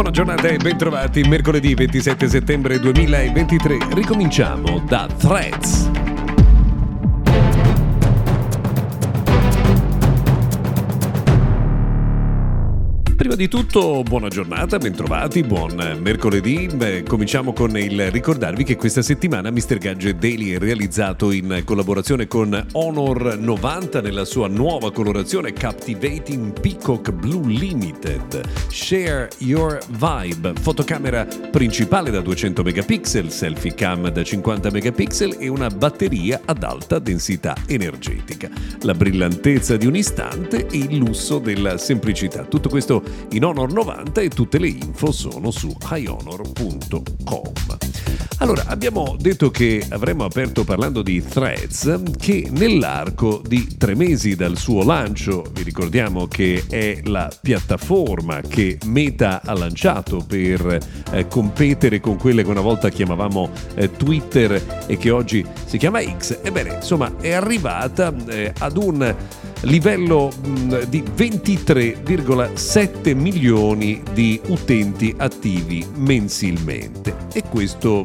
Buona giornata e bentrovati. Mercoledì 27 settembre 2023. Ricominciamo da Threads. Prima di tutto, buona giornata, bentrovati, buon mercoledì. Cominciamo con il ricordarvi che questa settimana Mr. Gadget Daily è realizzato in collaborazione con Honor 90 nella sua nuova colorazione Captivating Peacock Blue Limited. Share Your Vibe, fotocamera principale da 200 megapixel, selfie cam da 50 megapixel e una batteria ad alta densità energetica. La brillantezza di un istante e il lusso della semplicità. Tutto questo in Honor 90 e tutte le info sono su highhonor.com. Allora, abbiamo detto che avremmo aperto parlando di Threads che nell'arco di tre mesi dal suo lancio, vi ricordiamo che è la piattaforma che Meta ha lanciato per eh, competere con quelle che una volta chiamavamo eh, Twitter e che oggi si chiama X, ebbene, insomma, è arrivata eh, ad un livello di 23,7 milioni di utenti attivi mensilmente. E questo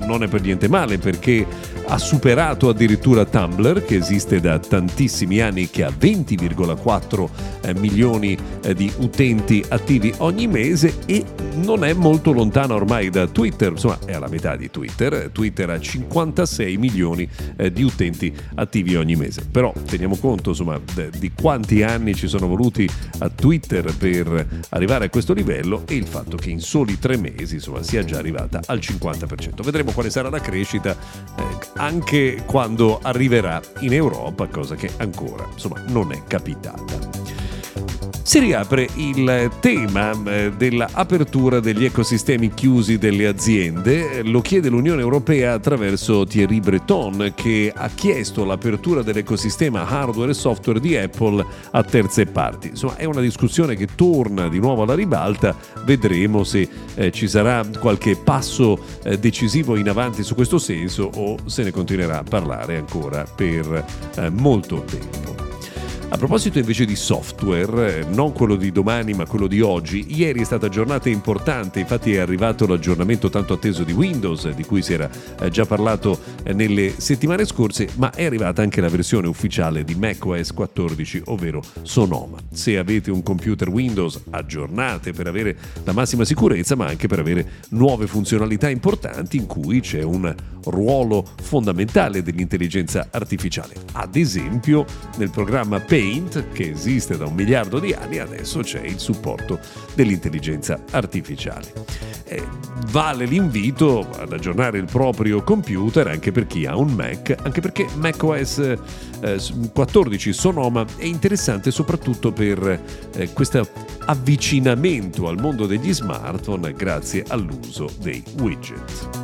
non è per niente male perché ha superato addirittura Tumblr che esiste da tantissimi anni che ha 20,4 eh, milioni eh, di utenti attivi ogni mese e non è molto lontana ormai da Twitter, insomma è alla metà di Twitter, Twitter ha 56 milioni eh, di utenti attivi ogni mese, però teniamo conto insomma di quanti anni ci sono voluti a Twitter per arrivare a questo livello e il fatto che in soli tre mesi insomma sia già arrivata al 50%. Vedremo quale sarà la crescita eh, anche quando arriverà in Europa, cosa che ancora insomma non è capitata si riapre il tema eh, dell'apertura degli ecosistemi chiusi delle aziende. Lo chiede l'Unione Europea attraverso Thierry Breton che ha chiesto l'apertura dell'ecosistema hardware e software di Apple a terze parti. Insomma, è una discussione che torna di nuovo alla ribalta. Vedremo se eh, ci sarà qualche passo eh, decisivo in avanti su questo senso o se ne continuerà a parlare ancora per eh, molto tempo. A proposito invece di software, eh, non quello di domani ma quello di oggi, ieri è stata giornata importante, infatti è arrivato l'aggiornamento tanto atteso di Windows, di cui si era eh, già parlato eh, nelle settimane scorse, ma è arrivata anche la versione ufficiale di macOS 14, ovvero Sonoma. Se avete un computer Windows, aggiornate per avere la massima sicurezza, ma anche per avere nuove funzionalità importanti in cui c'è un ruolo fondamentale dell'intelligenza artificiale. Ad esempio, nel programma Pay Paint, che esiste da un miliardo di anni, adesso c'è il supporto dell'intelligenza artificiale. Eh, vale l'invito ad aggiornare il proprio computer anche per chi ha un Mac, anche perché macOS eh, 14 Sonoma è interessante soprattutto per eh, questo avvicinamento al mondo degli smartphone grazie all'uso dei widget.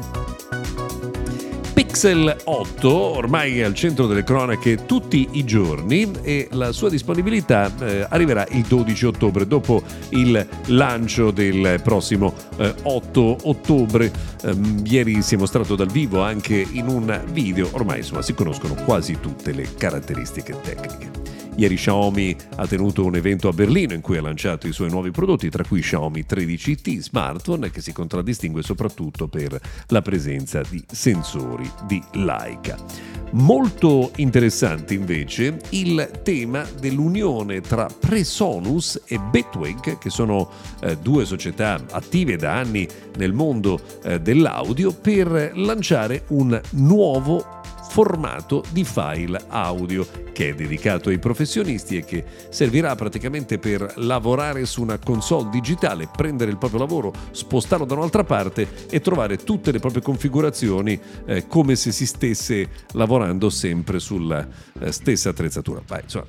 Pixel 8 ormai è al centro delle cronache tutti i giorni e la sua disponibilità eh, arriverà il 12 ottobre dopo il lancio del prossimo eh, 8 ottobre. Eh, ieri si è mostrato dal vivo anche in un video, ormai insomma si conoscono quasi tutte le caratteristiche tecniche. Ieri Xiaomi ha tenuto un evento a Berlino in cui ha lanciato i suoi nuovi prodotti, tra cui Xiaomi 13T smartphone che si contraddistingue soprattutto per la presenza di sensori di Leica. Molto interessante invece il tema dell'unione tra Presonus e Betwig, che sono eh, due società attive da anni nel mondo eh, dell'audio, per lanciare un nuovo formato di file audio che è dedicato ai professionisti e che servirà praticamente per lavorare su una console digitale, prendere il proprio lavoro, spostarlo da un'altra parte e trovare tutte le proprie configurazioni eh, come se si stesse lavorando sempre sulla eh, stessa attrezzatura. Vai, insomma,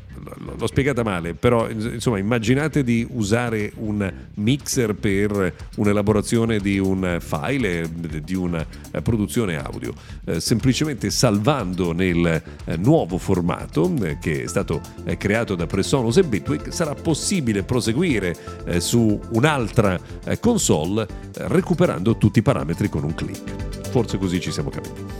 l'ho spiegata male, però insomma immaginate di usare un mixer per un'elaborazione di un file, di una eh, produzione audio, eh, semplicemente salvando nel eh, nuovo formato eh, che è stato eh, creato da Presonus e Bitwig sarà possibile proseguire su un'altra console recuperando tutti i parametri con un clic. Forse così ci siamo capiti.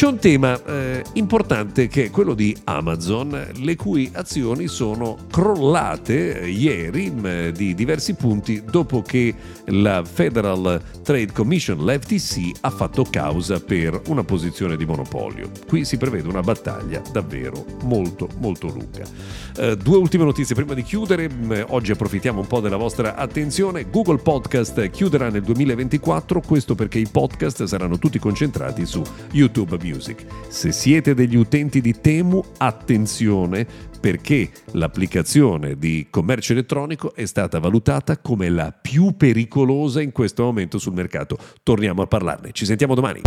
C'è un tema eh, importante che è quello di Amazon, le cui azioni sono crollate ieri mh, mm, di diversi punti dopo che la Federal Trade Commission, l'FTC, ha fatto causa per una posizione di monopolio. Qui si prevede una battaglia davvero molto molto lunga. Eh, due ultime notizie prima di chiudere, mm, oggi approfittiamo un po' della vostra attenzione. Google Podcast chiuderà nel 2024, questo perché i podcast saranno tutti concentrati su YouTube Music. Se siete degli utenti di Temu, attenzione perché l'applicazione di commercio elettronico è stata valutata come la più pericolosa in questo momento sul mercato. Torniamo a parlarne. Ci sentiamo domani.